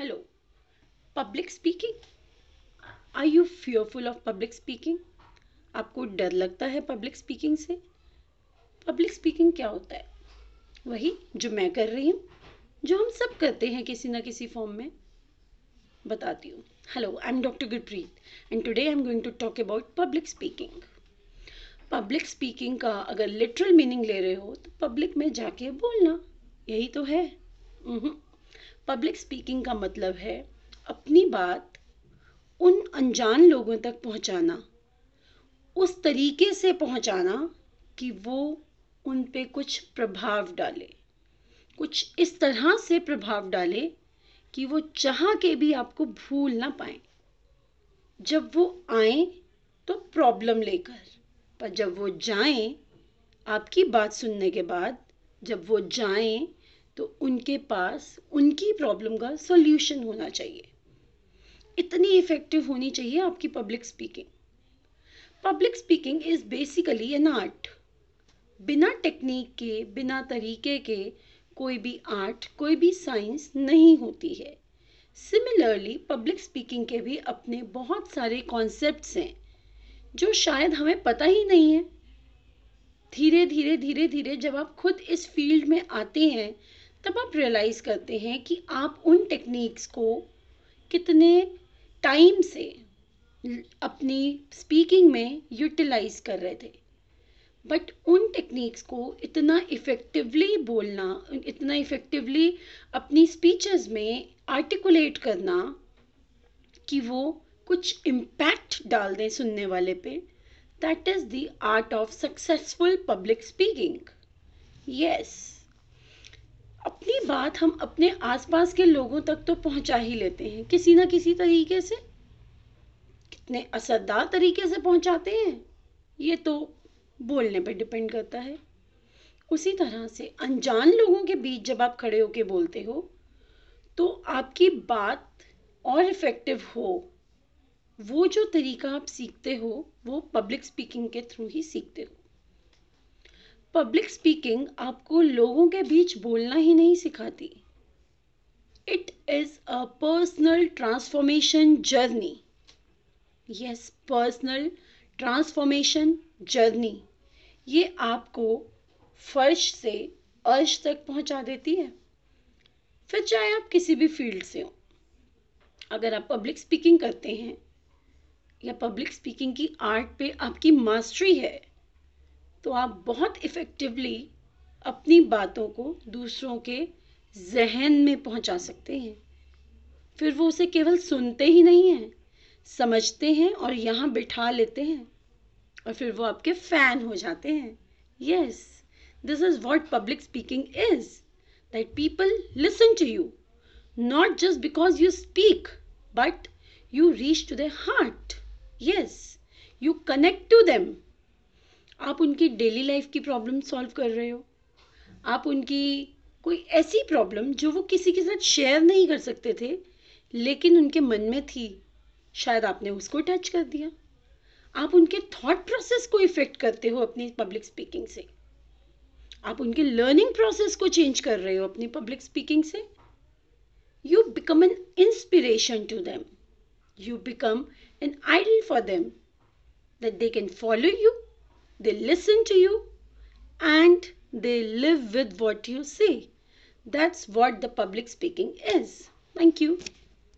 Hello. Public speaking Are you fearful of public speaking आपको डर लगता है पब्लिक स्पीकिंग से? पब्लिक स्पीकिंग क्या होता है? वही जो मैं कर रही हूँ, जो हम सब करते हैं किसी ना किसी फॉर्म में। बताती हूँ। Hello I am doctor Gurpreet and today I am going to talk about public speaking public speaking का अगर लिटरल मीनिंग ले रहे हो तो पब्लिक में जाके बोलना, यही तो है। पब्लिक स्पीकिंग का मतलब है अपनी बात उन अनजान लोगों तक पहुंचाना। उस तरीके से पहुंचाना कि वो उन पे कुछ प्रभाव डाले। कुछ इस तरह से प्रभाव डाले कि वो चाह के भी आपको भूल ना पाए। जब वो आए तो प्रॉब्लम लेकर, पर जब वो जाएँ, आपकी बात सुनने के बाद जब वो जाएँ तो उनके पास, उनकी प्रॉब्लम का सॉल्यूशन होना चाहिए। इतनी इफ़ेक्टिव होनी चाहिए आपकी public speaking public speaking is basically an art बिना टेक्निक के, बिना तरीके के कोई भी आर्ट कोई भी साइंस नहीं होती है। सिमिलरली पब्लिक स्पीकिंग के भी अपने बहुत सारे कॉन्सेप्ट्स हैं, जो शायद हमें पता ही नहीं है। धीरे धीरे धीरे धीरे जब आप खुद इस फ़ील्ड में आते हैं तब आप रियलाइज़ करते हैं कि आप उन टेक्निक्स को कितने टाइम से अपनी स्पीकिंग में यूटिलाइज कर रहे थे। बट उन टेक्निक्स को इतना इफ़ेक्टिवली बोलना, इतना इफ़ेक्टिवली अपनी स्पीचेस में आर्टिकुलेट करना कि वो कुछ इम्पैक्ट डाल दें सुनने वाले पे that is the art of successful public speaking yes अपनी बात हम अपने आसपास के लोगों तक तो पहुँचा ही लेते हैं, किसी ना किसी तरीके से। कितने असरदार तरीके से पहुंचाते हैं, ये तो बोलने पर डिपेंड करता है। उसी तरह से अनजान लोगों के बीच जब आप खड़े होके बोलते हो तो आपकी बात और इफ़ेक्टिव हो, वो जो तरीका आप सीखते हो, वो पब्लिक स्पीकिंग के थ्रू ही सीखते हो। पब्लिक स्पीकिंग आपको लोगों के बीच बोलना ही नहीं सिखाती। It is a personal transformation journey yes personal transformation journey ये आपको फर्श से अर्श तक पहुँचा देती है। फिर चाहे आप किसी भी फ़ील्ड से हो, अगर आप पब्लिक स्पीकिंग करते हैं, या पब्लिक स्पीकिंग की आर्ट पे आपकी मास्टरी है तो आप बहुत इफ़ेक्टिवली अपनी बातों को दूसरों के जहन में पहुँचा सकते हैं। फिर वो उसे केवल सुनते ही नहीं हैं, समझते हैं और यहाँ बिठा लेते हैं और फिर वो आपके फ़ैन हो जाते हैं। Yes this is what public speaking is that people listen to you not just because you speak but you reach to the heart yes you connect to them आप उनकी डेली लाइफ की problem solve कर रहे हो? आप उनकी कोई ऐसी प्रॉब्लम जो वो किसी के साथ शेयर नहीं कर सकते थे, लेकिन उनके मन में थी, शायद आपने उसको टच कर दिया। आप उनके थॉट प्रोसेस को इफ़ेक्ट करते हो अपनी पब्लिक स्पीकिंग से। आप उनके लर्निंग प्रोसेस को चेंज कर रहे हो अपनी पब्लिक स्पीकिंग से। You become an inspiration to them you become an idol for them that they can follow you they listen to you and they live with what you say. That's what the public speaking is. Thank you.